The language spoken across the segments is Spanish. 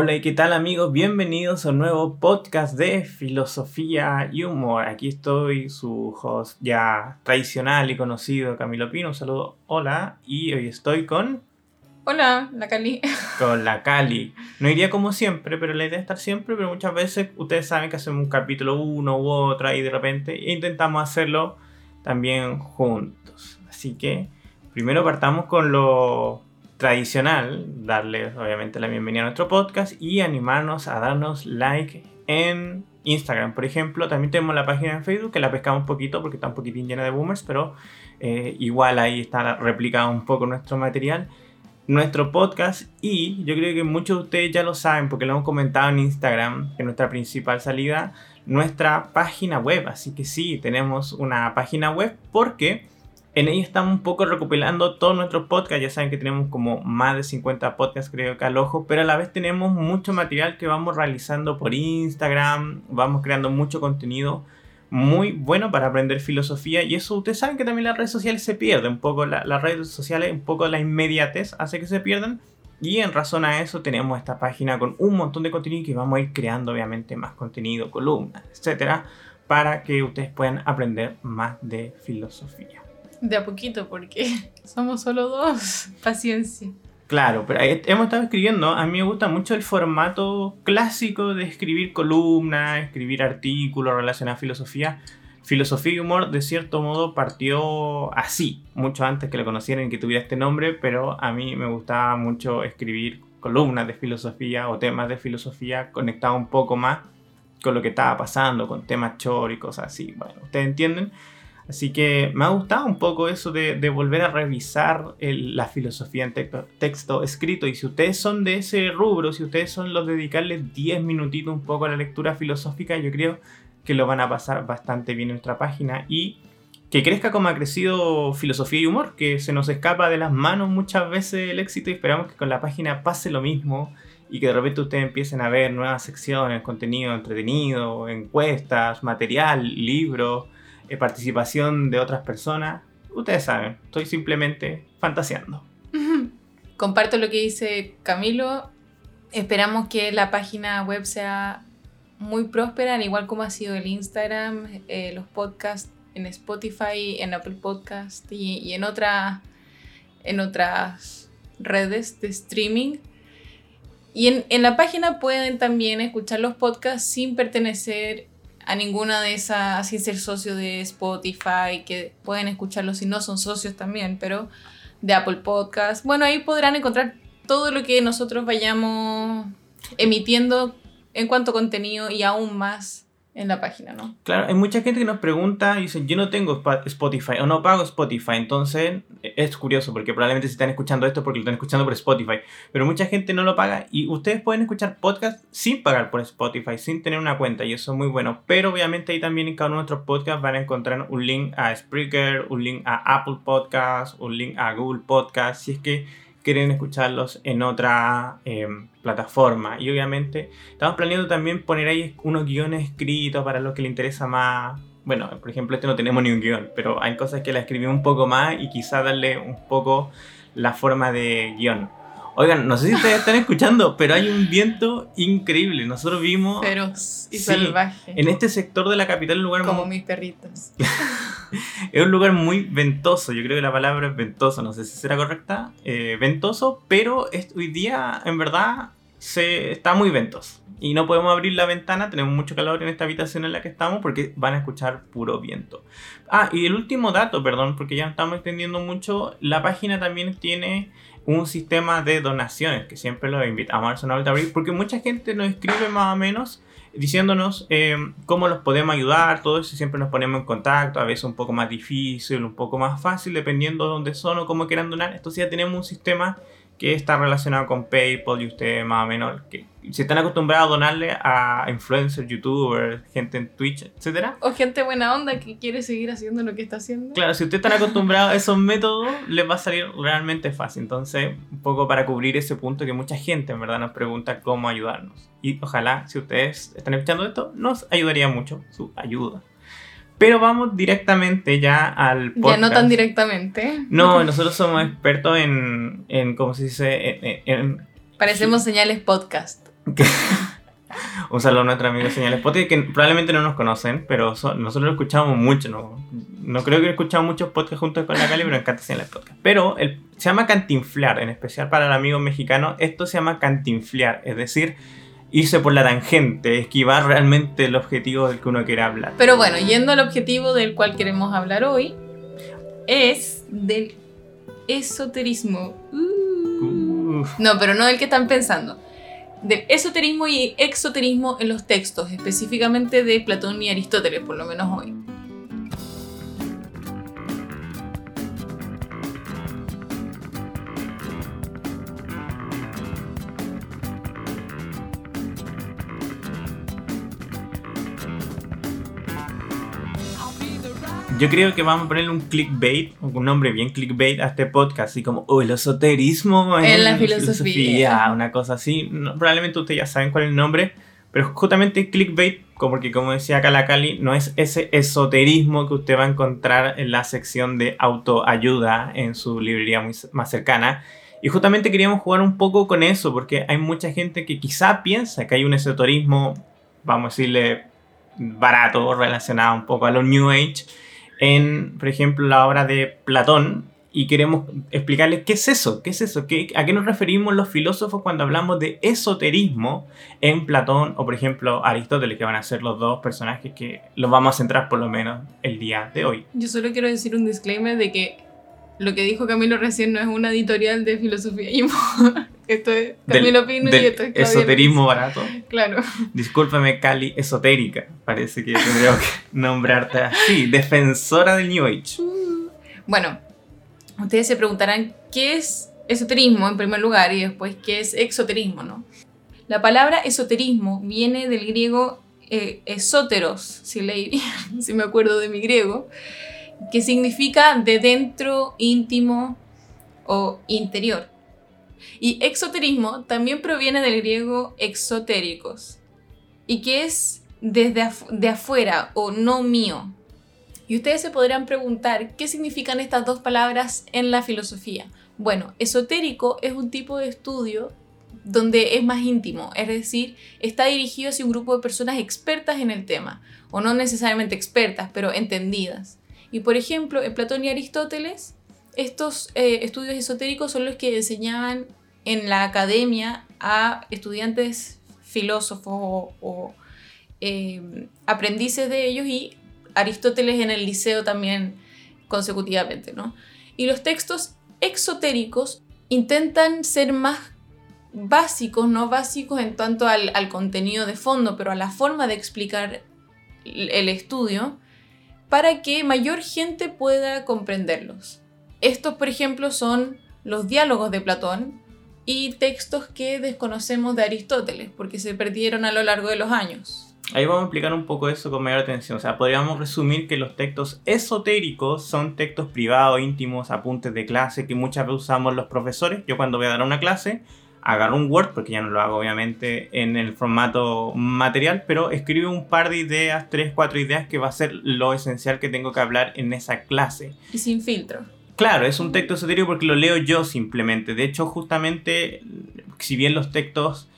Hola y qué tal amigos, bienvenidos a un nuevo podcast de filosofía y humor. Aquí estoy, su host ya tradicional y conocido, Camilo Pino. Un saludo, hola. Y hoy estoy con... Hola, la Cali. Con la Cali. No iría como siempre, pero la idea es estar siempre, pero muchas veces ustedes saben que hacemos un capítulo uno u otra y de repente intentamos hacerlo también juntos. Así que primero partamos con lo tradicional, darles obviamente la bienvenida a nuestro podcast y animarnos a darnos like en Instagram, por ejemplo. También tenemos la página en Facebook que la pescamos un poquito porque está un poquitín llena de boomers, pero eh, igual ahí está replicado un poco nuestro material. Nuestro podcast y yo creo que muchos de ustedes ya lo saben porque lo hemos comentado en Instagram, que es nuestra principal salida, nuestra página web. Así que sí, tenemos una página web porque en ella estamos un poco recopilando todos nuestros podcasts. Ya saben que tenemos como más de 50 podcasts, creo que al ojo. Pero a la vez tenemos mucho material que vamos realizando por Instagram. Vamos creando mucho contenido muy bueno para aprender filosofía. Y eso ustedes saben que también las redes sociales se pierden. Un poco las redes sociales, un poco la inmediatez hace que se pierdan. Y en razón a eso tenemos esta página con un montón de contenido que vamos a ir creando obviamente más contenido, columnas, etcétera, para que ustedes puedan aprender más de filosofía. De a poquito, porque somos solo dos. Paciencia. Claro, pero hemos estado escribiendo. A mí me gusta mucho el formato clásico de escribir columnas, escribir artículos relacionados a filosofía. Filosofía y humor, de cierto modo, partió así, mucho antes que lo conocieran y que tuviera este nombre, pero a mí me gustaba mucho escribir columnas de filosofía o temas de filosofía conectados un poco más con lo que estaba pasando, con temas chóricos, así. Bueno, ustedes entienden. Así que me ha gustado un poco eso de, volver a revisar la filosofía en texto, escrito. Y si ustedes son de ese rubro, si ustedes son los dedicarles 10 minutitos un poco a la lectura filosófica, yo creo que lo van a pasar bastante bien en nuestra página. Y que crezca como ha crecido filosofía y humor, que se nos escapa de las manos muchas veces el éxito y esperamos que con la página pase lo mismo y que de repente ustedes empiecen a ver nuevas secciones, contenido entretenido, encuestas, material, libros participación de otras personas. Ustedes saben, estoy simplemente fantaseando. Comparto lo que dice Camilo. Esperamos que la página web sea muy próspera, al igual como ha sido el Instagram, eh, los podcasts en Spotify, en Apple Podcast y, en, en otras redes de streaming. Y en, en, la página pueden también escuchar los podcasts sin pertenecer a ninguna de esas, sin ser socio de Spotify, que pueden escucharlo si no son socios también, pero de Apple Podcast. Bueno, ahí podrán encontrar todo lo que nosotros vayamos emitiendo en cuanto a contenido y aún más en la página, ¿no? Claro, hay mucha gente que nos pregunta y dice, yo no tengo Spotify o no pago Spotify, entonces es curioso porque probablemente si están escuchando esto porque lo están escuchando por Spotify, pero mucha gente no lo paga y ustedes pueden escuchar podcast sin pagar por Spotify, sin tener una cuenta y eso es muy bueno, pero obviamente ahí también en cada uno de nuestros podcasts van a encontrar un link a Spreaker, un link a Apple Podcast, un link a Google Podcast, si es que quieren escucharlos en otra em, plataforma. Y obviamente estamos planeando también poner ahí unos guiones escritos para los que les interesa más. Bueno, por ejemplo, este no tenemos ni un guion, pero hay cosas que la escribí un poco más y quizá darle un poco la forma de guion. Oigan, no sé si ustedes están escuchando, pero hay un viento increíble. Nosotros vimos. Feroz y salvaje. En este sector de la capital, un lugar. Como mis perritos. es un lugar muy ventoso. Yo creo que la palabra es ventoso. No sé si será correcta. Eh, ventoso, pero hoy día, en verdad, se, está muy ventoso. Y no podemos abrir la ventana, tenemos mucho calor en esta habitación en la que estamos porque van a escuchar puro viento. Ah, y el último dato, perdón, porque ya estamos extendiendo mucho, la página también tiene un sistema de donaciones que siempre lo invitamos a abrir porque mucha gente nos escribe más o menos diciéndonos eh, cómo los podemos ayudar, todo eso siempre nos ponemos en contacto, a veces un poco más difícil, un poco más fácil, dependiendo de dónde son o cómo quieran donar. Entonces ya tenemos un sistema que está relacionado con PayPal y usted más o menos, que si están acostumbrados a donarle a influencers, youtubers, gente en Twitch, etcétera. O gente buena onda que quiere seguir haciendo lo que está haciendo. Claro, si ustedes están acostumbrados a esos métodos, les va a salir realmente fácil. Entonces, un poco para cubrir ese punto que mucha gente en verdad nos pregunta cómo ayudarnos. Y ojalá, si ustedes están escuchando esto, nos ayudaría mucho su ayuda. Pero vamos directamente ya al podcast. Ya no tan directamente. No, nosotros somos expertos en, en ¿cómo se dice? En, Parecemos señales podcast. un saludo a nuestro amigo Señales Podcast, que probablemente no nos conocen, pero nosotros lo escuchamos mucho. No, no creo que escuchamos muchos podcasts juntos con la Cali, pero encanta Señales Podcast. Pero el, se llama cantinflear, en especial para el amigo mexicano, esto se llama cantinflear, es decir, irse por la tangente, esquivar realmente el objetivo del que uno quiere hablar. Pero bueno, yendo al objetivo del cual queremos hablar hoy, es del esoterismo. Uh. No, pero no del que están pensando del esoterismo y exoterismo en los textos, específicamente de Platón y Aristóteles, por lo menos hoy. Yo creo que vamos a ponerle un clickbait, un nombre bien clickbait a este podcast, así como, oh, el esoterismo en, la filosofía. Una cosa así. probablemente ustedes ya saben cuál es el nombre, pero justamente clickbait, porque como decía Calacali, no es ese esoterismo que usted va a encontrar en la sección de autoayuda en su librería más cercana. Y justamente queríamos jugar un poco con eso, porque hay mucha gente que quizá piensa que hay un esoterismo, vamos a decirle, barato, relacionado un poco a lo New Age en, por ejemplo, la obra de Platón y queremos explicarles qué es eso, qué es eso, ¿Qué, a qué nos referimos los filósofos cuando hablamos de esoterismo en Platón o, por ejemplo, Aristóteles, que van a ser los dos personajes que los vamos a centrar por lo menos el día de hoy. Yo solo quiero decir un disclaimer de que lo que dijo Camilo recién no es una editorial de filosofía y Esto es Camilo Pino y esto es Esoterismo barato. Claro. Discúlpame, Cali, esotérica. Parece que tendría que nombrarte así, defensora del New Age. Bueno, ustedes se preguntarán qué es esoterismo en primer lugar y después qué es exoterismo, ¿no? La palabra esoterismo viene del griego eh, esóteros, si, leí, si me acuerdo de mi griego, que significa de dentro, íntimo o interior. Y exoterismo también proviene del griego exotéricos, y que es desde de afuera o no mío. Y ustedes se podrán preguntar qué significan estas dos palabras en la filosofía. Bueno, esotérico es un tipo de estudio donde es más íntimo, es decir, está dirigido hacia un grupo de personas expertas en el tema, o no necesariamente expertas, pero entendidas. Y por ejemplo, en Platón y Aristóteles, estos eh, estudios esotéricos son los que enseñaban en la academia a estudiantes filósofos o, eh, aprendices de ellos y Aristóteles en el liceo también consecutivamente, ¿no? Y los textos exotéricos intentan ser más básicos, no básicos en tanto al, al contenido de fondo, pero a la forma de explicar el estudio, para que mayor gente pueda comprenderlos. Estos, por ejemplo, son los diálogos de Platón y textos que desconocemos de Aristóteles, porque se perdieron a lo largo de los años. Ahí vamos a explicar un poco eso con mayor atención. O sea, podríamos resumir que los textos esotéricos son textos privados, íntimos, apuntes de clase que muchas veces usamos los profesores. Yo cuando voy a dar una clase, agarro un Word, porque ya no lo hago obviamente en el formato material, pero escribo un par de ideas, tres, cuatro ideas que va a ser lo esencial que tengo que hablar en esa clase. Y sin filtro. Claro, es un texto esotérico porque lo leo yo simplemente. De hecho, justamente, si bien los textos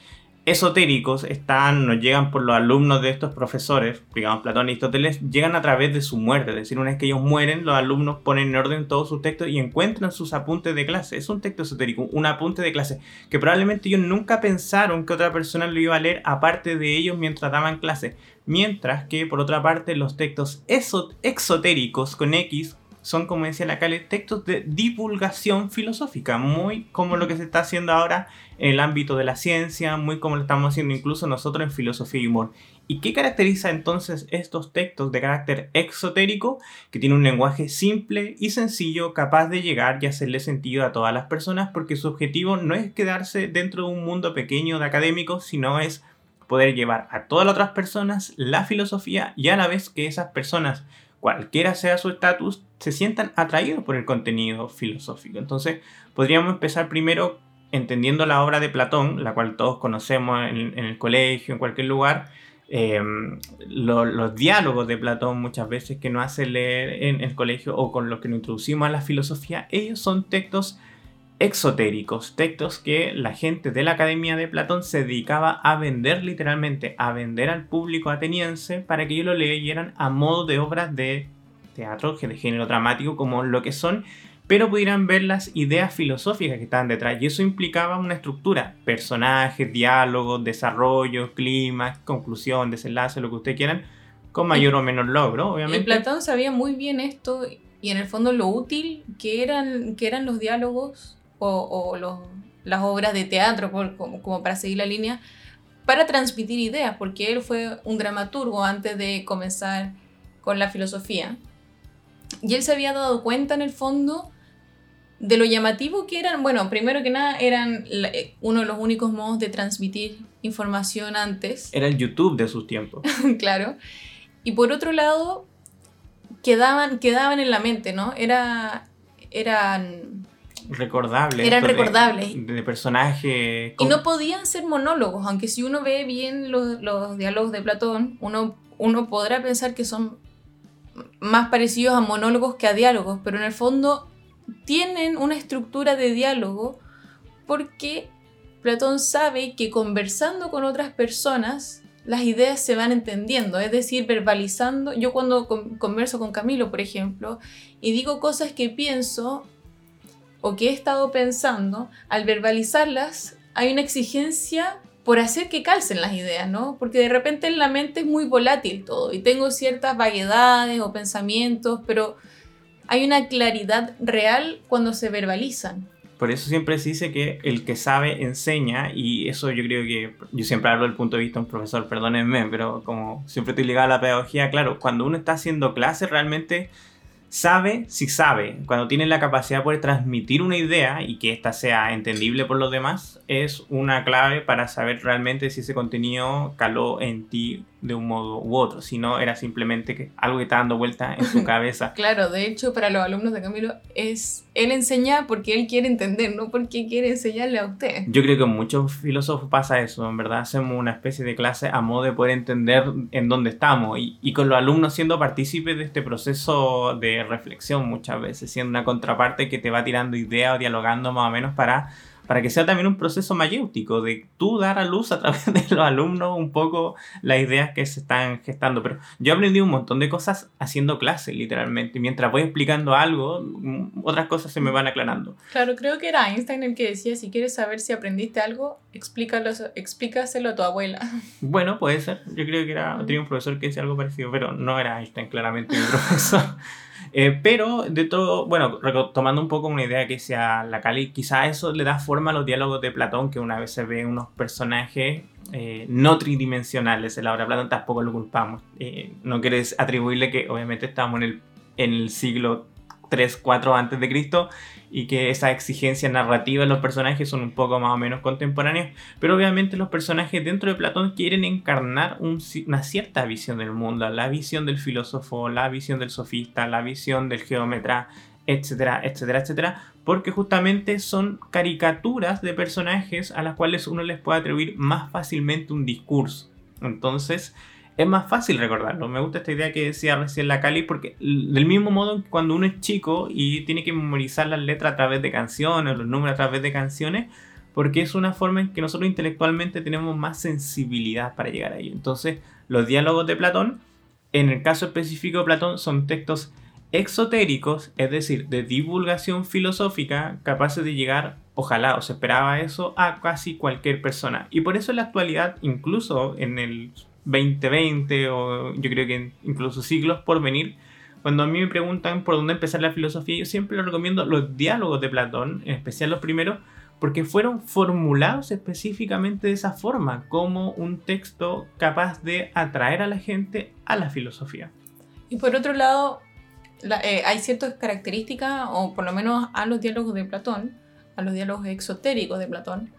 esotéricos están, nos llegan por los alumnos de estos profesores, digamos Platón y Aristóteles, llegan a través de su muerte. Es decir, una vez que ellos mueren, los alumnos ponen en orden todos sus textos y encuentran sus apuntes de clase. Es un texto esotérico, un apunte de clase, que probablemente ellos nunca pensaron que otra persona lo iba a leer aparte de ellos mientras daban clase. Mientras que, por otra parte, los textos exotéricos con X son, como decía la Cale, textos de divulgación filosófica, muy como lo que se está haciendo ahora en el ámbito de la ciencia, muy como lo estamos haciendo incluso nosotros en filosofía y humor. ¿Y qué caracteriza entonces estos textos de carácter exotérico? Que tiene un lenguaje simple y sencillo, capaz de llegar y hacerle sentido a todas las personas, porque su objetivo no es quedarse dentro de un mundo pequeño de académicos, sino es poder llevar a todas las otras personas la filosofía y a la vez que esas personas cualquiera sea su estatus, se sientan atraídos por el contenido filosófico. Entonces, podríamos empezar primero entendiendo la obra de Platón, la cual todos conocemos en, el colegio, en cualquier lugar. Em, los diálogos de Platón muchas veces que nos hace leer en el colegio o con los que nos introducimos a la filosofía, ellos son textos exotéricos, textos que la gente de la Academia de Platón se dedicaba a vender literalmente, a vender al público ateniense para que ellos lo leyeran a modo de obras de teatro, de género dramático, como lo que son, pero pudieran ver las ideas filosóficas que estaban detrás. Y eso implicaba una estructura, personajes, diálogos, desarrollo, clima, conclusión, desenlace, lo que ustedes quieran, con mayor o menor logro, obviamente. Y Platón sabía muy bien esto y en el fondo lo útil que eran, que eran los diálogos o, los, las obras de teatro, como, para seguir la línea, para transmitir ideas, porque él fue un dramaturgo antes de comenzar con la filosofía. Y él se había dado cuenta en el fondo de lo llamativo que eran, bueno, primero que nada eran eh, uno de los únicos modos de transmitir información antes. Era el YouTube de sus tiempos. claro. Y por otro lado, quedaban, quedaban en la mente, ¿no? Era, eran recordables. Eran recordables. De, personajes. Y no podían ser monólogos, aunque si uno ve bien los, los diálogos de Platón, uno, uno podrá pensar que son más parecidos a monólogos que a diálogos, pero en el fondo tienen una estructura de diálogo porque Platón sabe que conversando con otras personas las ideas se van entendiendo, es decir, verbalizando. Yo cuando converso con Camilo, por ejemplo, y digo cosas que pienso, o que he estado pensando, al verbalizarlas, hay una exigencia por hacer que calcen las ideas, ¿no? Porque de repente en la mente es muy volátil todo y tengo ciertas vaguedades o pensamientos, pero hay una claridad real cuando se verbalizan. Por eso siempre se dice que el que sabe enseña y eso yo creo que yo siempre hablo del punto de vista de un profesor, perdónenme, pero como siempre estoy ligado a la pedagogía, claro, cuando uno está haciendo clases realmente sabe si sabe. Cuando tiene la capacidad de poder transmitir una idea y que ésta sea entendible por los demás, es una clave para saber realmente si ese contenido caló en ti de un modo u otro. Si no, era simplemente que algo que está dando vuelta en su cabeza. claro, de hecho, para los alumnos de Camilo, es él enseña porque él quiere entender, no porque quiere enseñarle a usted. Yo creo que muchos filósofos pasa eso, en verdad hacemos una especie de clase a modo de poder entender en dónde estamos y, y con los alumnos siendo partícipes de este proceso de reflexión muchas veces, siendo una contraparte que te va tirando ideas o dialogando más o menos para para que sea también un proceso mayéutico, de tú dar a luz a través de los alumnos un poco las ideas que se están gestando. Pero yo aprendí un montón de cosas haciendo clases, literalmente. Mientras voy explicando algo, mm, otras cosas se me van aclarando. Claro, creo que era Einstein el que decía, si quieres saber si aprendiste algo, explícalo, explícaselo a tu abuela. Bueno, puede ser. Yo creo que era, tenía un profesor que decía algo parecido, pero no era Einstein, claramente mi profesor. Eh, pero de todo, bueno, tomando un poco una idea que sea la Cali, quizá eso le da forma a los diálogos de Platón, que una vez se ve unos personajes eh, no tridimensionales en la obra de Platón, tampoco lo culpamos. Eh, no quieres atribuirle que obviamente estamos en el, en el siglo 3, 4 antes de Cristo y que esa exigencia narrativa de los personajes son un poco más o menos contemporáneos, pero obviamente los personajes dentro de Platón quieren encarnar una cierta visión del mundo, la visión del filósofo, la visión del sofista, la visión del geómetra, etcétera, etcétera, etcétera, porque justamente son caricaturas de personajes a las cuales uno les puede atribuir más fácilmente un discurso. Entonces, es más fácil recordarlo. Me gusta esta idea que decía recién la Cali, porque del mismo modo cuando uno es chico y tiene que memorizar las letras a través de canciones, los números a través de canciones, porque es una forma en que nosotros intelectualmente tenemos más sensibilidad para llegar a ello. Entonces, los diálogos de Platón, en el caso específico de Platón, son textos exotéricos, es decir, de divulgación filosófica, capaces de llegar, ojalá o se esperaba eso, a casi cualquier persona. Y por eso en la actualidad, incluso en el 2020 o yo creo que incluso siglos por venir, cuando a mí me preguntan por dónde empezar la filosofía, yo siempre les recomiendo los diálogos de Platón, en especial los primeros, porque fueron formulados específicamente de esa forma, como un texto capaz de atraer a la gente a la filosofía. Y por otro lado, eh, hay ciertas características, o por lo menos a los diálogos de Platón, a los diálogos exotéricos de Platón,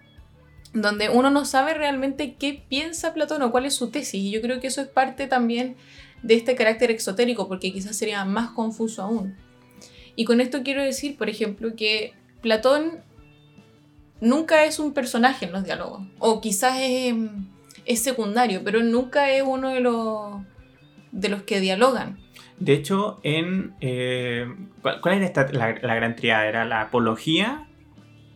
donde uno no sabe realmente qué piensa Platón o cuál es su tesis. Y yo creo que eso es parte también de este carácter exotérico, porque quizás sería más confuso aún. Y con esto quiero decir, por ejemplo, que Platón nunca es un personaje en los diálogos, o quizás es, secundario, pero nunca es uno de los, de los que dialogan. De hecho, en. Eh, ¿cuál, era esta, la, la, gran triada? Era la apología,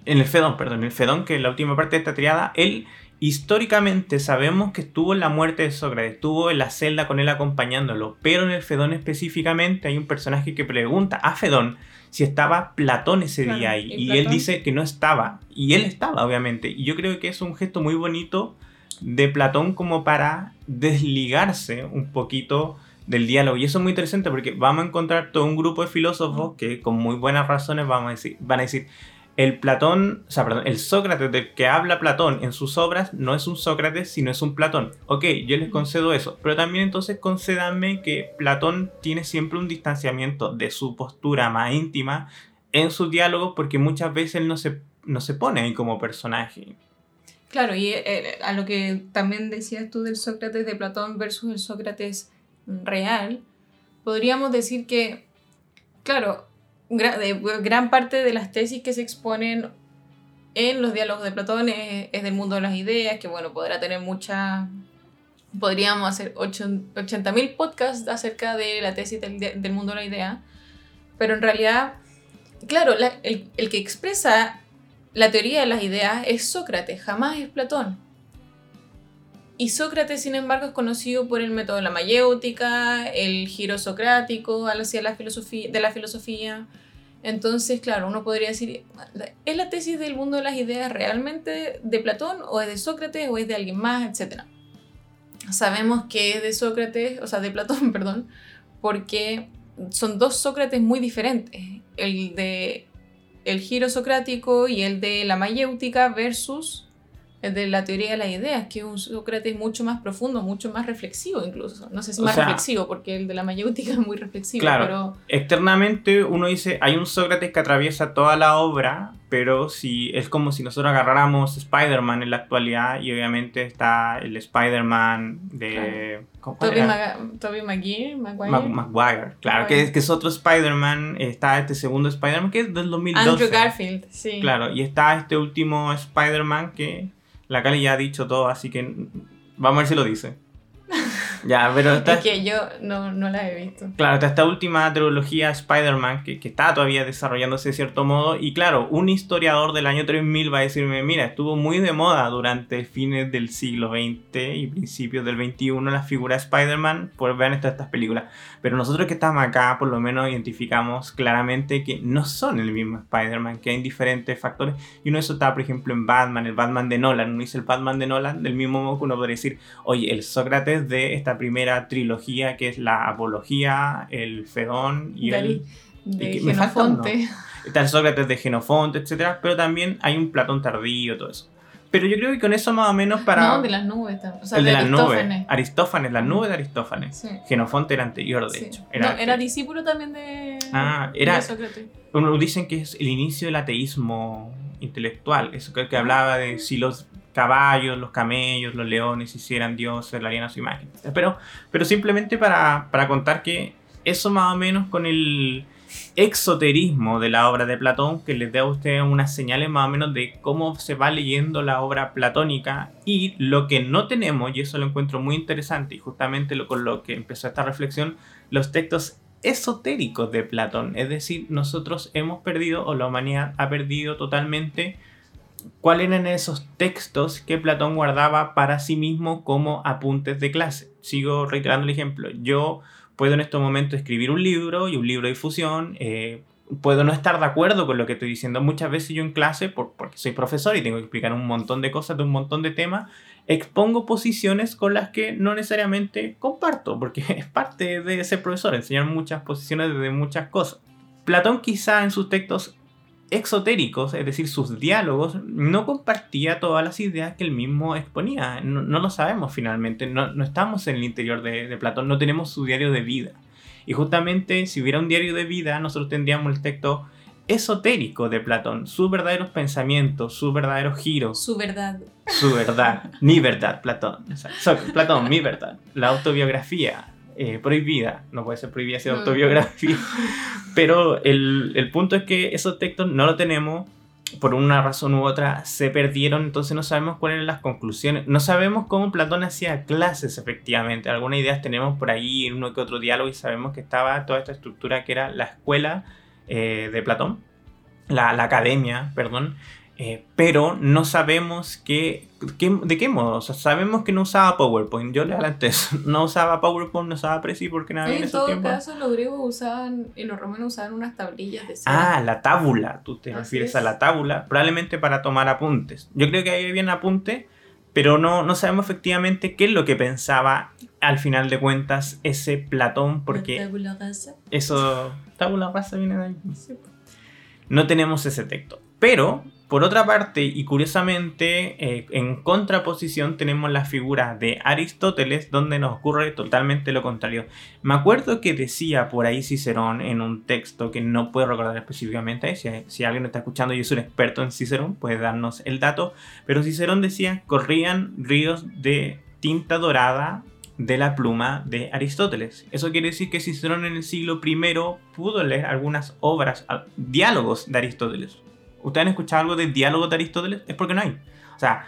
en el Fedón, perdón, en el Fedón, que es la última parte de esta triada, él históricamente sabemos que estuvo en la muerte de Sócrates, estuvo en la celda con él acompañándolo, pero en el Fedón específicamente hay un personaje que pregunta a Fedón si estaba Platón ese día ahí, y, él dice que no estaba, y él estaba obviamente, y yo creo que es un gesto muy bonito de Platón como para desligarse un poquito del diálogo. Y eso es muy interesante porque vamos a encontrar todo un grupo de filósofos que con muy buenas razones vamos a decir, van a decir, el Platón, o sea, perdón, el Sócrates del que habla Platón en sus obras no es un Sócrates, sino es un Platón. Ok, yo les concedo eso, pero también entonces concédanme que Platón tiene siempre un distanciamiento de su postura más íntima en sus diálogos porque muchas veces él no se, no se pone ahí como personaje. Claro, y eh, a lo que también decías tú del Sócrates de Platón versus el Sócrates real, podríamos decir que, claro, gran, parte de las tesis que se exponen en los diálogos de Platón es, del mundo de las ideas, que bueno, podrá tener muchas... Podríamos hacer 80.000 podcasts acerca de la tesis del, mundo de la idea, pero en realidad, claro, el que expresa la teoría de las ideas es Sócrates, jamás es Platón. Y Sócrates, sin embargo, es conocido por el método de la mayéutica, el giro socrático hacia la filosofía, de la filosofía. Entonces, claro, uno podría decir, ¿es la tesis del mundo de las ideas realmente de Platón o es de Sócrates o es de alguien más, etcétera? Sabemos que es de Sócrates, o sea, de Platón, perdón, porque son dos Sócrates muy diferentes. El de el giro socrático y el de la mayéutica versus de la teoría de las ideas, que es un Sócrates mucho más profundo, mucho más reflexivo incluso. No sé si más reflexivo, porque el de la mayéutica es muy reflexivo. Claro, pero... externamente uno dice, hay un Sócrates que atraviesa toda la obra, pero si es como si nosotros agarráramos Spider-Man en la actualidad y obviamente está el Spider-Man de... Claro. Toby, Maguire, Maguire. claro, Que, es, que es otro Spider-Man, está este segundo Spider-Man que es del 2012. Andrew Garfield, sí. Claro, y está este último Spider-Man que la Cali ya ha dicho todo, así que vamos a ver si lo dice. Ya, pero está... Es que yo no, no la he visto. Claro, está esta última trilogía Spider-Man que, que, está todavía desarrollándose de cierto modo. Y claro, un historiador del año 3000 va a decirme, mira, estuvo muy de moda durante fines del siglo XX y principios del XXI la figura de Spider-Man. Pues vean estas, estas películas. Pero nosotros que estamos acá, por lo menos identificamos claramente que no son el mismo Spider-Man, que hay diferentes factores. Y uno de esos está, por ejemplo, en Batman, el Batman de Nolan. Uno dice el Batman de Nolan, del mismo modo que uno podría decir, oye, el Sócrates de esta primera trilogía que es la Apología, el Fedón y el... De Genofonte. Está el Sócrates de Genofonte, etc. Pero también hay un Platón tardío, todo eso. Pero yo creo que con eso más o menos para... No, de las nubes. O sea, el de, las nubes. Aristófanes, las nubes de Aristófanes. Genofonte era anterior, de hecho. Era, no, era discípulo también de, ah, era, Sócrates. Uno dicen que es el inicio del ateísmo intelectual. Eso que, que hablaba de si los caballos, los camellos, los leones hicieran dioses, le harían a su imagen. Pero, pero simplemente para, para contar que eso más o menos con el exoterismo de la obra de Platón, que les dé a ustedes unas señales más o menos de cómo se va leyendo la obra platónica y lo que no tenemos, y eso lo encuentro muy interesante, y justamente lo, con lo que empezó esta reflexión, los textos esotéricos de Platón. Es decir, nosotros hemos perdido, o la humanidad ha perdido totalmente cuáles eran esos textos que Platón guardaba para sí mismo como apuntes de clase. Sigo reiterando el ejemplo. Yo puedo en este momento escribir un libro y un libro de difusión. Eh, puedo no estar de acuerdo con lo que estoy diciendo. Muchas veces yo en clase, porque soy profesor y tengo que explicar un montón de cosas de un montón de temas, expongo posiciones con las que no necesariamente comparto, porque es parte de ser profesor, enseñar muchas posiciones de muchas cosas. Platón quizá en sus textos exotéricos, es decir, sus diálogos, no compartía todas las ideas que él mismo exponía. No, lo sabemos finalmente, no, estamos en el interior de, Platón, no tenemos su diario de vida. Y justamente si hubiera un diario de vida, nosotros tendríamos el texto esotérico de Platón, sus verdaderos pensamientos, su verdadero giro. Su verdad. Su verdad, mi verdad, Platón. Platón, mi verdad. La autobiografía, eh, prohibida, no puede ser prohibida ser autobiografía, pero el, el, punto es que esos textos no lo tenemos, por una razón u otra se perdieron, entonces no sabemos cuáles eran las conclusiones, no sabemos cómo Platón hacía clases efectivamente, algunas ideas tenemos por ahí en uno que otro diálogo y sabemos que estaba toda esta estructura que era la escuela eh, de Platón, la, la academia, perdón, eh, pero no sabemos qué, qué- de qué modo. O sea, sabemos que no usaba PowerPoint. Yo le adelanté eso. No usaba PowerPoint, no usaba Prezi porque no había en en todo tiempos. caso, los griegos usaban y los romanos usaban unas tablillas de cera. Ah, la tábula. Tú te Así refieres es. a la tábula. Probablemente para tomar apuntes. Yo creo que ahí había un apunte, pero no, no sabemos efectivamente qué es lo que pensaba al final de cuentas ese Platón, porque La rasa. eso. Tábula rasa viene de ahí. Sí. No tenemos ese texto. Pero, por otra parte, y curiosamente, eh, en contraposición tenemos la figura de Aristóteles, donde nos ocurre totalmente lo contrario. Me acuerdo que decía por ahí Cicerón en un texto que no puedo recordar específicamente, si, alguien está escuchando y es un experto en Cicerón, puede darnos el dato, pero Cicerón decía, corrían ríos de tinta dorada de la pluma de Aristóteles. Eso quiere decir que Cicerón en el siglo I pudo leer algunas obras, diálogos de Aristóteles. ¿Ustedes han escuchado algo de diálogos de Aristóteles? Es porque no hay. O sea,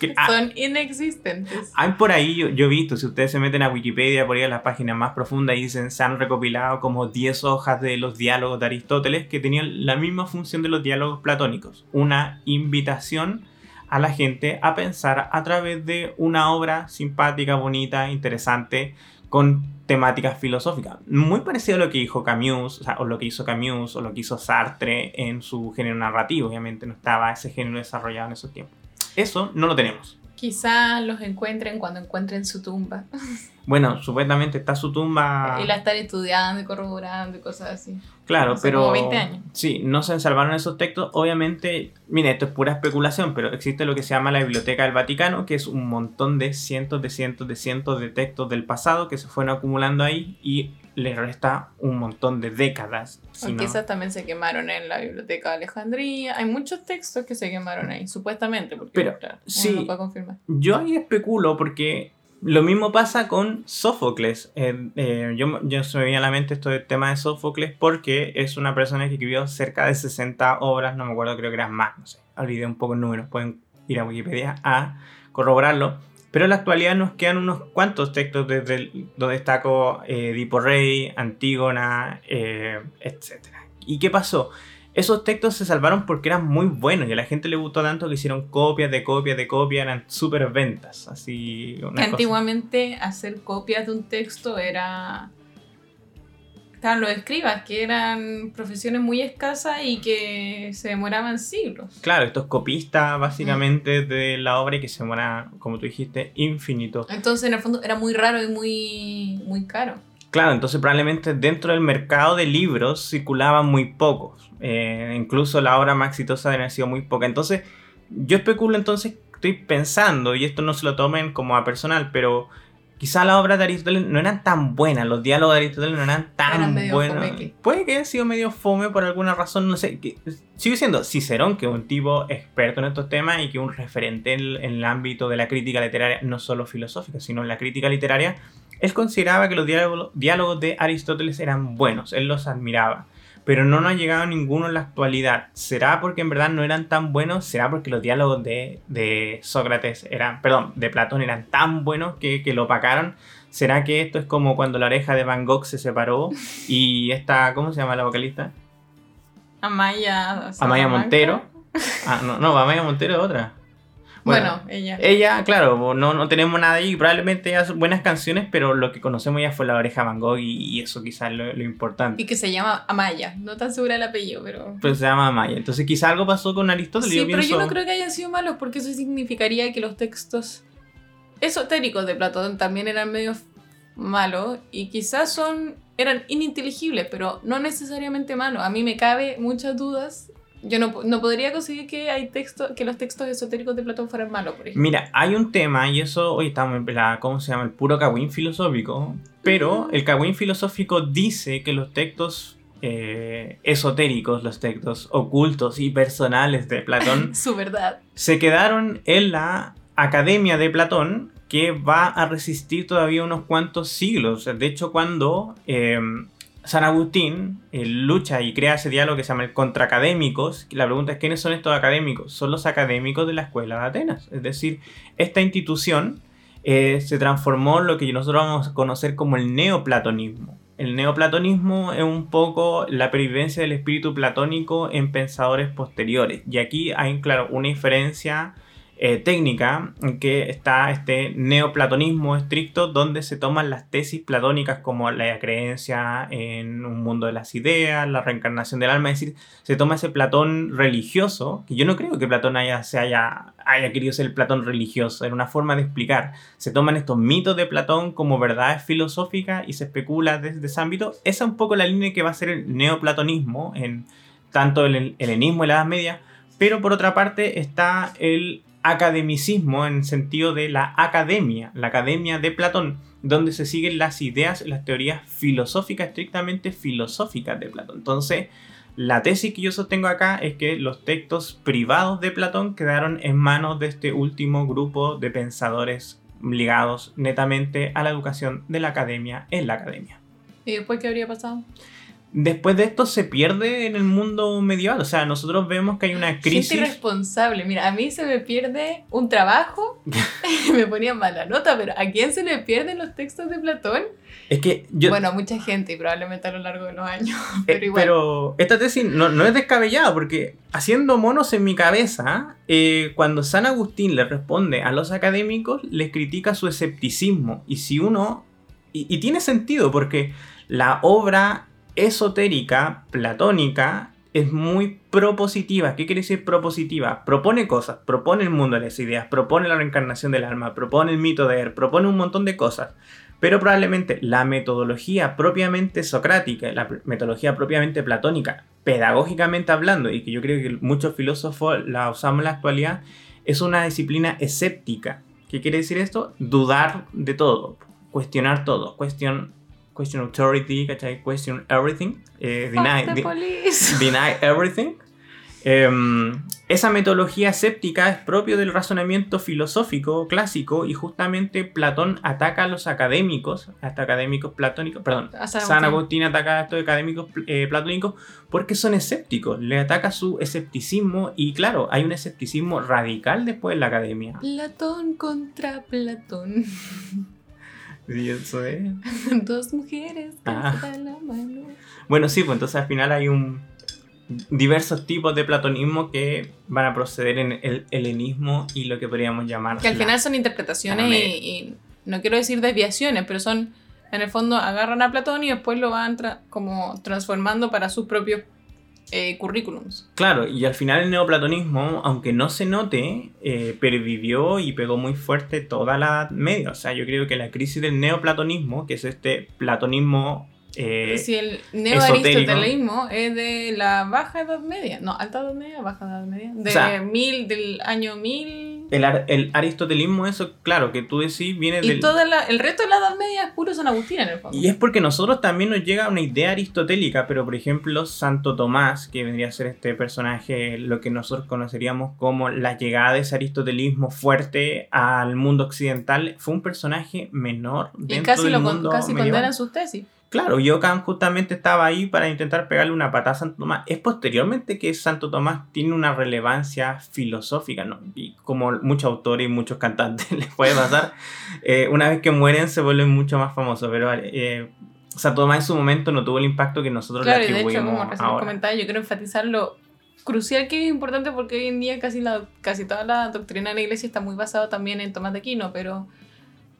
que- ah, Son inexistentes. hay por ahí, yo, yo he visto, si ustedes se meten a Wikipedia, por ahí a las páginas más profundas, y dicen, se han recopilado como 10 hojas de los diálogos de Aristóteles que tenían la misma función de los diálogos platónicos. Una invitación a la gente a pensar a través de una obra simpática, bonita, interesante, con temáticas filosóficas. Muy parecido a lo que dijo Camus, o, sea, o lo que hizo Camus, o lo que hizo Sartre en su género narrativo. Obviamente no estaba ese género desarrollado en esos tiempos. Eso no lo tenemos. Quizá los encuentren cuando encuentren su tumba. Bueno, supuestamente está su tumba. Y la están estudiando y corroborando y cosas así. Claro, hace pero. como 20 años. Sí, no se salvaron esos textos. Obviamente, mire, esto es pura especulación, pero existe lo que se llama la Biblioteca del Vaticano, que es un montón de cientos de cientos de cientos de textos del pasado que se fueron acumulando ahí y le resta un montón de décadas. si Aunque no- esas también se quemaron en la biblioteca de Alejandría. Hay muchos textos que se quemaron ahí, supuestamente. Porque, Pero, claro, sí. no puede confirmar. Yo ahí especulo porque lo mismo pasa con Sófocles. Eh, eh, yo, yo se me viene a la mente esto del tema de Sófocles porque es una persona que escribió cerca de 60 obras, no me acuerdo, creo que eran más, no sé, olvidé un poco el número, pueden ir a Wikipedia a corroborarlo. Pero en la actualidad nos quedan unos cuantos textos desde donde destaco eh, Rey, Antígona, eh, etc. ¿Y qué pasó? Esos textos se salvaron porque eran muy buenos y a la gente le gustó tanto que hicieron copias de copias de copias, eran súper ventas. Así, una. Antiguamente hacer copias de un texto era... Estaban los escribas, que eran profesiones muy escasas y que se demoraban siglos. Claro, estos copistas básicamente de la obra y que se muera, como tú dijiste, infinito. Entonces, en el fondo, era muy raro y muy, muy caro. Claro, entonces probablemente dentro del mercado de libros circulaban muy pocos. Eh, incluso la obra más exitosa debe haber sido muy poca. Entonces, yo especulo entonces, estoy pensando, y esto no se lo tomen como a personal, pero quizá las obras de Aristóteles no eran tan buenas, los diálogos de Aristóteles no eran tan Eran medio buenos. fomeque. Puede que haya sido medio fome por alguna razón, no sé. Que, sigue siendo Cicerón, que es un tipo experto en estos temas y que es un referente en, en el ámbito de la crítica literaria, no solo filosófica, sino en la crítica literaria. Él consideraba que los diálogos, diálogos de Aristóteles eran buenos, él los admiraba. Pero no nos ha llegado ninguno en la actualidad. ¿Será porque en verdad no eran tan buenos? ¿Será porque los diálogos de, de Sócrates eran, perdón, de Platón eran tan buenos que, que lo opacaron? ¿Será que esto es como cuando la oreja de Van Gogh se separó y esta, ¿cómo se llama la vocalista? Amaya... Amaya. Montero. Ah, no, no, Amaya Montero es otra. Bueno, ella. Ella, claro, no, no tenemos nada ahí, probablemente ella hace buenas canciones, pero lo que conocemos ya fue la oreja Van Gogh y, y eso quizás es lo, lo importante. Y que se llama Amaya. No tan segura el apellido, pero... Pero se llama Amaya. Entonces quizás algo pasó con Aristóteles. Sí, yo pero pienso- yo no creo que hayan sido malos porque eso significaría que los textos esotéricos de Platón también eran medio malos y quizás son eran ininteligibles, pero no necesariamente malos. A mí me cabe muchas dudas. Yo no, no podría conseguir que hay texto, que los textos esotéricos de Platón fueran malos, por ejemplo. Mira, hay un tema, y eso hoy estamos en la, ¿cómo se llama? El puro cagüín filosófico. Pero el cagüín filosófico dice que los textos eh, esotéricos, los textos ocultos y personales de Platón, Su verdad. se quedaron en la academia de Platón que va a resistir todavía unos cuantos siglos. De hecho, cuando eh, San Agustín lucha y crea ese diálogo que se llama el Contraacadémicos, la pregunta es ¿quiénes son estos académicos? Son los académicos de la Escuela de Atenas. Es decir, esta institución eh, se transformó en lo que nosotros vamos a conocer como el neoplatonismo. el neoplatonismo es un poco la pervivencia del espíritu platónico en pensadores posteriores. Y aquí hay, claro, una diferencia eh, técnica que está este neoplatonismo estricto donde se toman las tesis platónicas como la creencia en un mundo de las ideas, la reencarnación del alma, es decir, se toma ese Platón religioso, que yo no creo que Platón haya, se haya, haya querido ser el Platón religioso, era una forma de explicar, se toman estos mitos de Platón como verdades filosóficas y se especula desde ese ámbito, esa es un poco la línea que va a ser el neoplatonismo en tanto el helenismo y la Edad Media, pero por otra parte está el academicismo en sentido de la academia, la academia de Platón, donde se siguen las ideas, las teorías filosóficas, estrictamente filosóficas de Platón. Entonces, la tesis que yo sostengo acá es que los textos privados de Platón quedaron en manos de este último grupo de pensadores ligados netamente a la educación de la academia en la academia. ¿Y después qué habría pasado? Después de esto se pierde en el mundo medieval. O sea, nosotros vemos que hay una crisis. Gente irresponsable. Mira, a mí se me pierde un trabajo, me ponía mala nota, pero ¿a quién se le pierden los textos de Platón? Es que yo... Bueno, a mucha gente y probablemente a lo largo de los años. Pero, pero, igual. pero esta tesis no, no, es descabellada porque haciendo monos en mi cabeza, eh, cuando San Agustín le responde a los académicos, les critica su escepticismo. Y si uno... y, y tiene sentido porque la obra esotérica, platónica, es muy propositiva. ¿Qué quiere decir propositiva? Propone cosas, propone el mundo de las ideas, propone la reencarnación del alma, propone el mito de Er, propone un montón de cosas. Pero probablemente la metodología propiamente socrática, la metodología propiamente platónica, pedagógicamente hablando, y que yo creo que muchos filósofos la usamos en la actualidad, es una disciplina escéptica. ¿Qué quiere decir esto? Dudar de todo, cuestionar todo, cuestión question authority, ¿cachai? Question everything, eh, deny, deny, everything. Um, esa metodología escéptica es propio del razonamiento filosófico clásico y justamente Platón ataca a los académicos, hasta académicos platónicos, perdón, San Agustín ataca a estos académicos eh, platónicos porque son escépticos, le ataca su escepticismo y claro, hay un escepticismo radical después en la academia. Platón contra Platón. Y eso es. Dos mujeres Ah. la mano. Bueno, sí, pues entonces al final hay un diversos tipos de platonismo que van a proceder en el helenismo y lo que podríamos llamar Que al final son interpretaciones y, y no quiero decir desviaciones, pero son, en el fondo, agarran a Platón y después lo van tra- como transformando para sus propios eh, currículums. Claro, y al final el neoplatonismo, aunque no se note, eh, pervivió y pegó muy fuerte toda la Edad Media. O sea, yo creo que la crisis del neoplatonismo, que es este platonismo... eh, si el neoaristotelismo es de la baja edad media, no, alta edad media, baja edad media, de O sea, mil, del año mil. El, ar- el aristotelismo, eso, claro, que tú decís, viene Y del... todo el resto de la edad media es puro San Agustín en el fondo. Y es porque nosotros también nos llega una idea aristotélica, pero por ejemplo Santo Tomás, que vendría a ser este personaje, lo que nosotros conoceríamos como la llegada de ese aristotelismo fuerte al mundo occidental, fue un personaje menor Y dentro casi, del lo con- mundo casi medieval. condenan sus tesis. Claro, Jocan justamente estaba ahí para intentar pegarle una patada a Santo Tomás. Es posteriormente que Santo Tomás tiene una relevancia filosófica, ¿no? Y como muchos autores y muchos cantantes les puede pasar, eh, una vez que mueren se vuelven mucho más famosos, pero eh, Santo Tomás en su momento no tuvo el impacto que nosotros Claro, le y de hecho, atribuimos como recién comentaba, yo quiero enfatizar lo crucial que es importante porque hoy en día casi, la, casi toda la doctrina de la iglesia está muy basada también en Tomás de Aquino, pero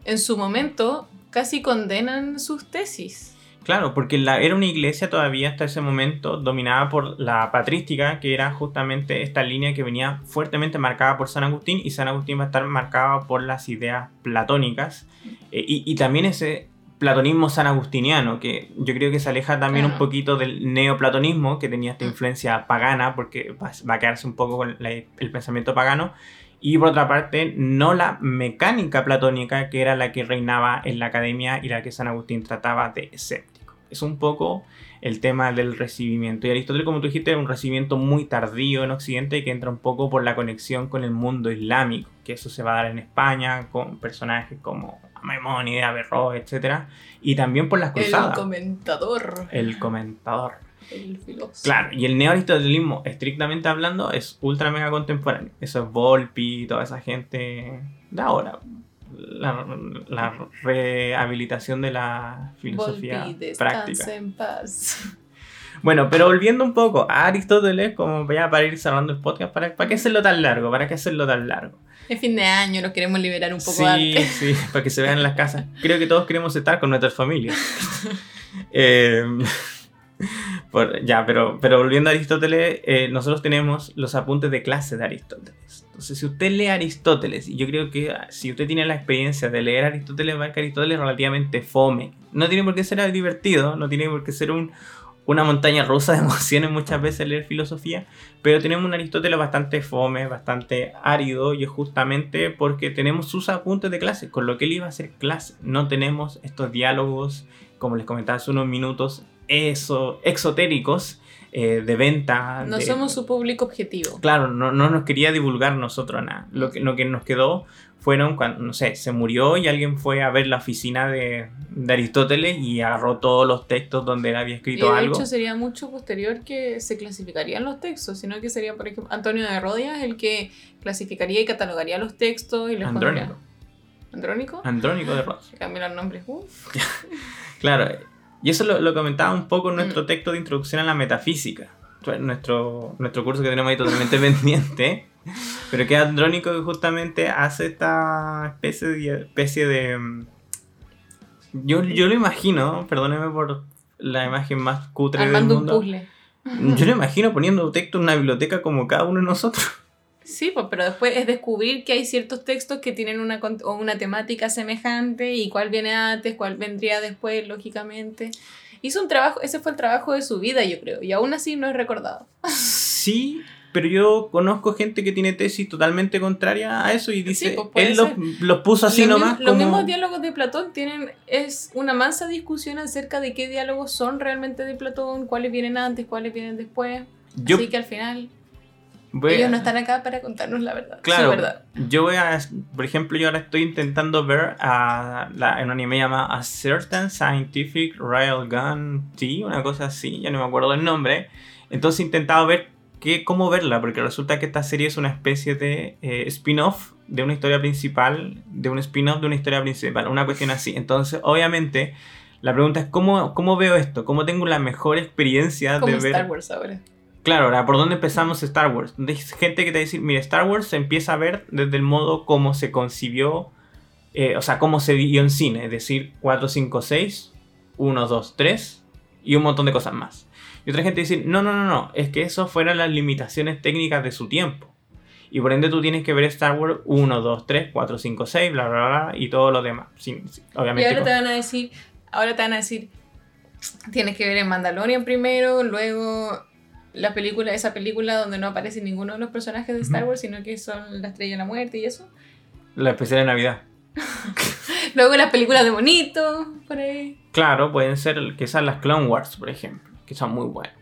en su momento casi condenan sus tesis. Claro, porque la, era una iglesia todavía hasta ese momento dominada por la patrística, que era justamente esta línea que venía fuertemente marcada por San Agustín, y San Agustín va a estar marcado por las ideas platónicas, eh, y, y también ese platonismo sanagustiniano, que yo creo que se aleja también Claro. un poquito del neoplatonismo, que tenía esta Mm. influencia pagana, porque va, va a quedarse un poco con la- el pensamiento pagano, y por otra parte, no la mecánica platónica, que era la que reinaba en la academia y la que San Agustín trataba de escéptico. Es un poco el tema del recibimiento. Y Aristóteles, como tú dijiste, es un recibimiento muy tardío en Occidente que entra un poco por la conexión con el mundo islámico, que eso se va a dar en España con personajes como Maimónides, Averroes, etc. Y también por las El cruzadas. comentador. El comentador. El filósofo. Claro, y el neoaristotelismo, estrictamente hablando, es ultra mega contemporáneo. Eso es Volpi toda esa gente de ahora. La, la rehabilitación de la filosofía práctica. descansa en paz. Bueno, pero volviendo un poco a Aristóteles, como ya para ir cerrando el podcast, ¿para, ¿para qué hacerlo tan largo? ¿Para qué hacerlo tan largo? Es fin de año, nos queremos liberar un poco Sí, antes. sí, para que se vean en las casas. Creo que todos queremos estar con nuestras familias. Eh, ya, pero, pero volviendo a Aristóteles, eh, nosotros tenemos los apuntes de clase de Aristóteles. Entonces, si usted lee Aristóteles, y yo creo que ah, si usted tiene la experiencia de leer Aristóteles, va a que Aristóteles es relativamente fome. No tiene por qué ser divertido, no tiene por qué ser un, una montaña rusa de emociones muchas veces leer filosofía, pero tenemos un Aristóteles bastante fome, bastante árido, y es justamente porque tenemos sus apuntes de clase, con lo que él iba a hacer clase. No tenemos estos diálogos, como les comentaba hace unos minutos, eso, exotéricos eh, de venta. No de- somos su público objetivo. Claro, no, no nos quería divulgar nosotros nada. Lo que, lo que nos quedó fueron cuando, no sé, se murió y alguien fue a ver la oficina de, de Aristóteles y agarró todos los textos donde él había Y escrito de algo. hecho sería mucho posterior que se clasificarían los textos, sino que sería, por ejemplo, Antonio de Rodias el que clasificaría y catalogaría los textos y los Andrónico. pondría. ¿Andrónico? Andrónico de cambian los nombres. Uh. Claro, y eso lo, lo comentaba un poco en Mm. nuestro texto de introducción a la metafísica. Nuestro, nuestro curso que tenemos ahí totalmente pendiente. Pero que Andrónico que justamente hace esta especie de... Especie de mm, yo, yo lo imagino, perdóneme por la imagen más cutre Armando del un mundo. puzzle. Yo lo imagino poniendo texto en una biblioteca como cada uno de nosotros. Sí, pues, pero después es descubrir que hay ciertos textos que tienen una, una temática semejante y cuál viene antes, cuál vendría después, lógicamente. Hizo un trabajo, ese fue el trabajo de su vida, yo creo, y aún así no es recordado. Sí, pero yo conozco gente que tiene tesis totalmente contraria a eso y dice, pues, puede él los, los puso así Los nomás mismos- Los como... mismos diálogos de Platón tienen es una mansa discusión acerca de qué diálogos son realmente de Platón, cuáles vienen antes, cuáles vienen después. Yo Así que al final voy a- ellos no están acá para contarnos la verdad. su Claro, verdad. yo voy a, por ejemplo, yo ahora estoy intentando ver a la, en un anime llamado A Certain Scientific Railgun T, una cosa así, ya no me acuerdo el nombre. Entonces he intentado ver qué, cómo verla, porque resulta que esta serie es una especie de eh, spin-off de una historia principal, de un spin-off de una historia principal, una cuestión así. Entonces, obviamente, la pregunta es cómo, cómo veo esto, cómo tengo la mejor experiencia Como de ver... Star Wars ahora. Claro, ahora, ¿por dónde empezamos Star Wars? Hay gente que te dice, mira, Star Wars se empieza a ver desde el modo como se concibió, eh, o sea, cómo se vio en cine, es decir, 4, 5, 6, 1, 2, 3 y un montón de cosas más. Y otra gente dice, no, no, no, no, es que eso fueron las limitaciones técnicas de su tiempo. Y por ende tú tienes que ver Star Wars 1, 2, 3, 4, 5, 6, bla, bla, bla, y todo lo demás. Sin- sin- Y obviamente, ahora con- te van a decir, ahora te van a decir, tienes que ver en Mandalorian primero, luego la película, esa película donde no aparece ninguno de los personajes de Star. Wars, sino que son la estrella de la muerte y eso. la especial de Navidad. Luego las películas de bonito, por ahí. Claro, pueden ser quizás las Clone Wars, por ejemplo, que son muy buenas.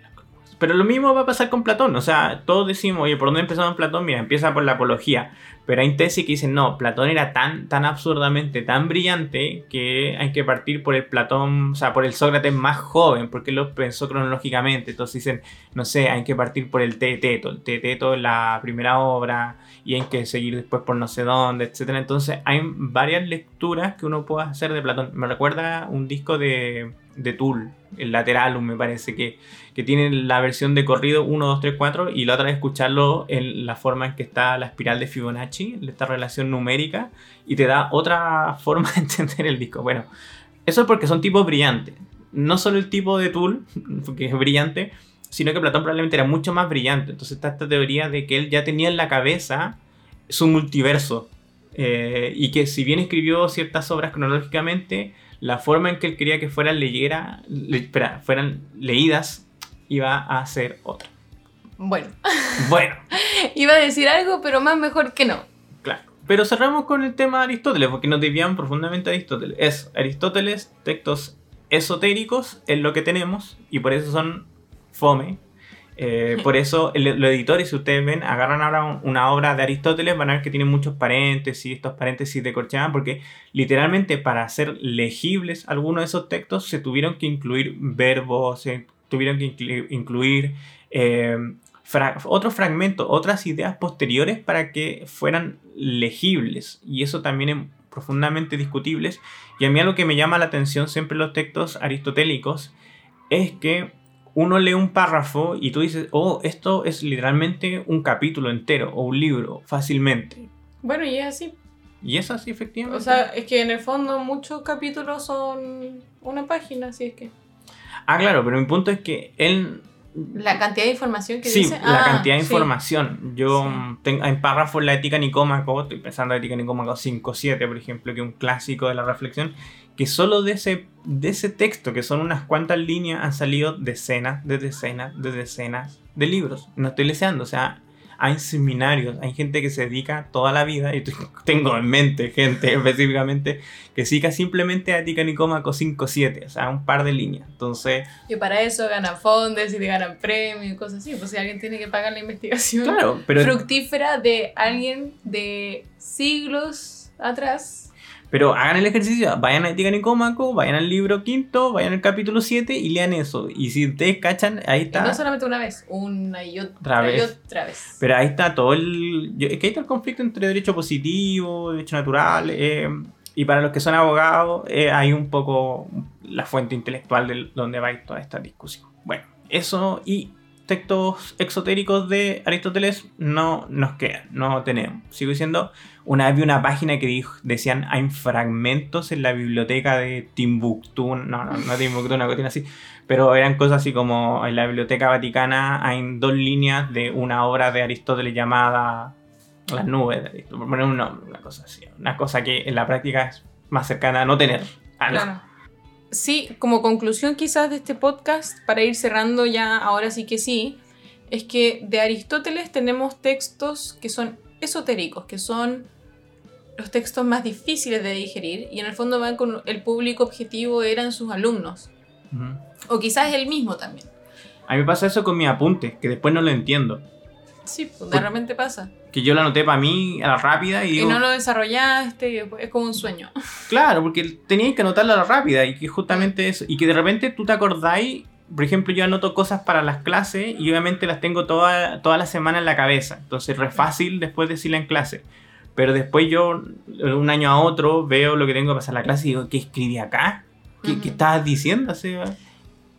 Pero lo mismo va a pasar con Platón, o sea, todos decimos, oye, ¿por dónde empezamos Platón? Mira, empieza por la apología, pero hay tesis que dicen, no, Platón era tan, tan absurdamente, tan brillante, que hay que partir por el Platón, o sea, por el Sócrates más joven, porque lo pensó cronológicamente, entonces dicen, no sé, hay que partir por el Teeteto, el Teeteto es la primera obra, y hay que seguir después por no sé dónde, etcétera. Entonces hay varias lecturas que uno puede hacer de Platón. Me recuerda un disco de, de Tool, el Lateralum me parece, que, que tiene la versión de corrido 1, 2, 3, 4 y la otra es escucharlo en la forma en que está la espiral de Fibonacci, esta relación numérica, y te da otra forma de entender el disco. Bueno, eso es porque son tipos brillantes. No solo el tipo de Tool, que es brillante, sino que Platón probablemente era mucho más brillante. Entonces está esta teoría de que él ya tenía en la cabeza su multiverso. eh, y que si bien escribió ciertas obras cronológicamente, la forma en que él quería que fueran, leyera, fueran leídas iba a ser otra. Bueno, Bueno, iba a decir algo, pero más mejor que no. claro. Pero cerramos con el tema de Aristóteles, porque nos desviamos profundamente a Aristóteles. Es Aristóteles, textos esotéricos, es lo que tenemos, y por eso son fome. Eh, por eso el- los editores, si ustedes ven, agarran ahora un- una obra de Aristóteles, van a ver que tiene muchos paréntesis, estos paréntesis de corchean, porque literalmente para hacer legibles algunos de esos textos se tuvieron que incluir verbos, se tuvieron que inclu- incluir eh, fra- otros fragmentos, otras ideas posteriores para que fueran legibles. Y eso también es profundamente discutibles. Y a mí algo que me llama la atención siempre en los textos aristotélicos es que uno lee un párrafo y tú dices, oh, esto es literalmente un capítulo entero o un libro, fácilmente. Bueno, y es así. Y es así, efectivamente. O sea, es que en el fondo muchos capítulos son una página, así es que. Ah, claro, pero mi punto es que él La cantidad de información que Sí, dice. la Ah, cantidad de sí. información. Yo Sí. tengo en párrafo la ética Nicómaco, estoy pensando en ética Nicómaco 5.7, por ejemplo, que es un clásico de la reflexión, que solo de ese, de ese texto, que son unas cuantas líneas, han salido decenas de decenas de decenas de libros. No estoy leseando, o sea, hay seminarios, hay gente que se dedica toda la vida, y tengo en mente gente específicamente, que se dedica simplemente a ética Nicómaco 5.7, o sea, un par de líneas. Entonces... Y para eso ganan fondos y te ganan premios y cosas así. Pues si alguien tiene que pagar la investigación Claro, pero fructífera de alguien de siglos atrás. Pero hagan el ejercicio, vayan a Ética Nicómaco, vayan al libro quinto, vayan al capítulo 7 y lean eso. Y si ustedes cachan, ahí Y está. no solamente una vez, una y otra, Otra y vez. otra vez. Pero ahí está todo el. Es que ahí está el conflicto entre derecho positivo, derecho natural. eh, y para los que son abogados, eh, hay un poco la fuente intelectual de donde va toda esta discusión. Bueno, eso y textos exotéricos de Aristóteles no nos quedan, no tenemos. Sigo diciendo, una vez vi una página que dijo, decían hay fragmentos en la biblioteca de Timbuktu, no, no, no Timbuktu, una cuestión así, pero eran cosas así como en la biblioteca vaticana hay dos líneas de una obra de Aristóteles llamada Las nubes de por poner un nombre, una cosa así, una cosa que en la práctica es más cercana a no tener. algo. Claro. Sí, como conclusión quizás de este podcast, para ir cerrando ya, ahora sí que sí, es que de Aristóteles tenemos textos que son esotéricos, que son los textos más difíciles de digerir y en el fondo van con el público objetivo eran sus alumnos, o quizás él mismo también. A mí me pasa eso con mis apuntes, que después no lo entiendo. Sí, pues de repente pasa. Que yo lo anoté para mí a la rápida y Y digo, no lo desarrollaste, y después es como un sueño. claro, porque tenías que anotarlo a la rápida y que justamente eso, y que de repente tú te acordáis, por ejemplo, yo anoto cosas para las clases y obviamente las tengo toda, toda la semana en la cabeza, entonces es re fácil después decirla en clase. Pero después yo, un año a otro, veo lo que tengo que pasar en la clase y digo, ¿qué escribí acá? ¿Qué, Ujú. ¿qué estabas diciendo? Seba?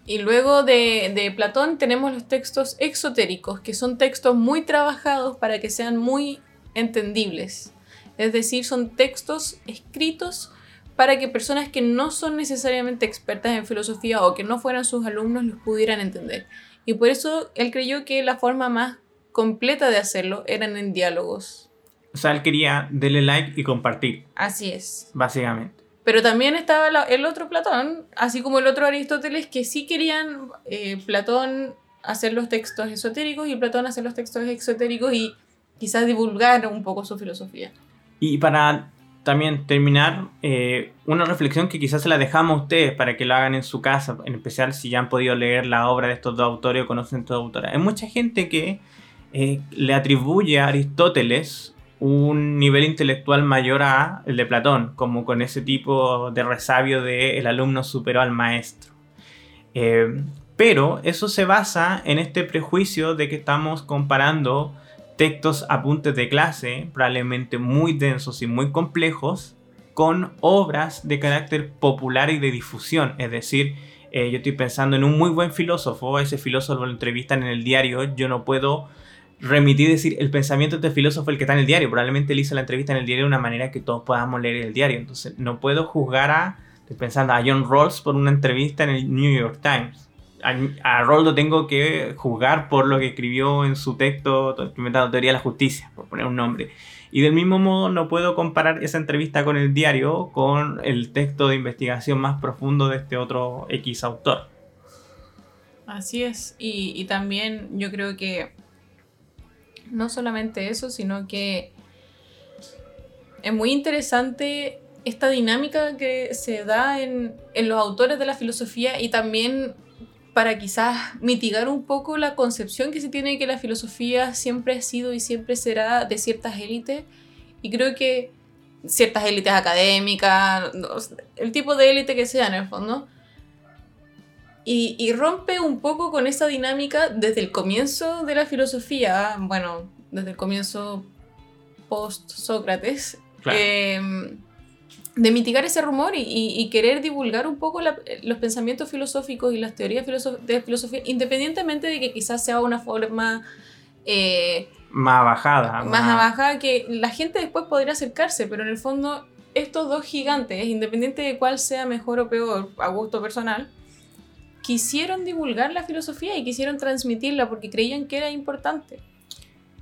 Y luego de, de Platón tenemos los textos exotéricos, que son textos muy trabajados para que sean muy entendibles. Es decir, son textos escritos para que personas que no son necesariamente expertas en filosofía o que no fueran sus alumnos los pudieran entender. Y por eso él creyó que la forma más completa de hacerlo eran en diálogos. O sea, él quería darle like y compartir, Así es. básicamente. Pero también estaba el otro Platón, así como el otro Aristóteles, que sí querían eh, Platón hacer los textos esotéricos y Platón hacer los textos exotéricos y quizás divulgar un poco su filosofía. Y para también terminar, eh, una reflexión que quizás se la dejamos a ustedes para que lo hagan en su casa, en especial si ya han podido leer la obra de estos dos autores o conocen estos autores. Hay mucha gente que eh, le atribuye a Aristóteles un nivel intelectual mayor a el de Platón, como con ese tipo de resabio de el alumno superó al maestro. Eh, pero eso se basa en este prejuicio de que estamos comparando textos apuntes de clase, probablemente muy densos y muy complejos, con obras de carácter popular y de difusión. Es decir, eh, yo estoy pensando en un muy buen filósofo, ese filósofo lo entrevistan en el diario, yo no puedo remitir decir el pensamiento de este filósofo el que está en el diario, probablemente él hizo la entrevista en el diario de una manera que todos podamos leer el diario, entonces no puedo juzgar a, estoy pensando a John Rawls por una entrevista en el New York Times. A, a Rawls lo tengo que juzgar por lo que escribió en su texto inventando teoría de la justicia, por poner un nombre. Y del mismo modo no puedo comparar esa entrevista con el diario con el texto de investigación más profundo de este otro X autor. Así es. Y también yo creo que no solamente eso, sino que es muy interesante esta dinámica que se da en, en los autores de la filosofía y también para quizás mitigar un poco la concepción que se tiene que la filosofía siempre ha sido y siempre será de ciertas élites. Y creo que ciertas élites académicas, el tipo de élite que sea en el fondo. Y, y rompe un poco con esa dinámica desde el comienzo de la filosofía, bueno, desde el comienzo post-Sócrates, Claro. eh, de mitigar ese rumor y, querer divulgar un poco la- los pensamientos filosóficos y las teorías de filosofía, independientemente de que quizás sea una forma eh, Más bajada. más abajo que la gente después podría acercarse, pero en el fondo estos dos gigantes, independiente de cuál sea mejor o peor a gusto personal, quisieron divulgar la filosofía y quisieron transmitirla porque creían que era importante.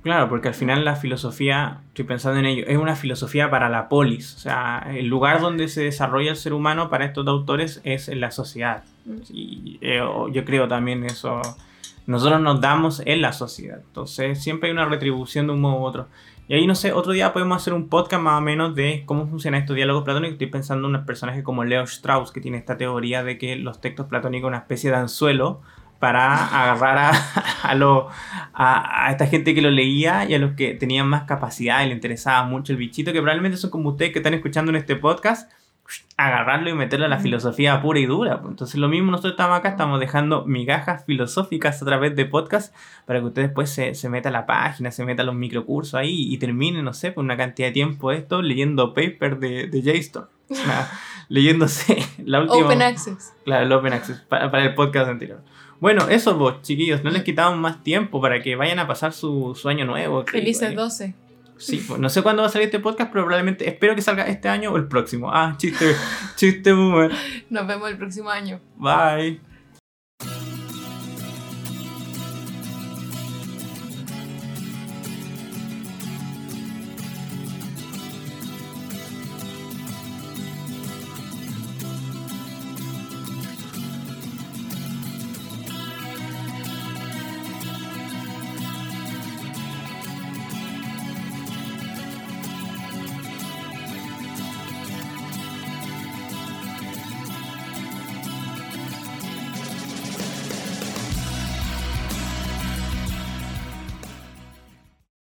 Claro, porque al final la filosofía, estoy pensando en ello, es una filosofía para la polis. O sea, el lugar donde se desarrolla el ser humano para estos autores es en la sociedad. Y eh, yo creo también eso. Nosotros nos damos en la sociedad. Entonces siempre hay una retribución de un modo u otro. Y ahí no sé, otro día podemos hacer un podcast más o menos de cómo funcionan estos diálogos platónicos. Estoy pensando en unos personajes como Leo Strauss, que tiene esta teoría de que los textos platónicos son una especie de anzuelo para agarrar a, a, lo- a, a esta gente que lo leía y a los que tenían más capacidad y le interesaba mucho el bichito, que probablemente son como ustedes que están escuchando en este podcast, agarrarlo y meterlo a la filosofía pura y dura. pues. Entonces lo mismo nosotros estamos acá, estamos dejando migajas filosóficas a través de podcast para que ustedes después se, se metan a la página, se metan a los microcursos ahí y terminen, no sé, por una cantidad de tiempo esto leyendo paper de, de JSTOR. O sea, leyéndose la última... Open Access. Claro, el Open Access, para, para el podcast anterior. Bueno, eso vos, chiquillos, no les quitamos más tiempo para que vayan a pasar su, su año nuevo. Felices 12. Sí, pues, no sé cuándo va a salir este podcast, pero probablemente espero que salga este año o el próximo. Ah, chiste, chiste boomer. Nos vemos el próximo año. Bye.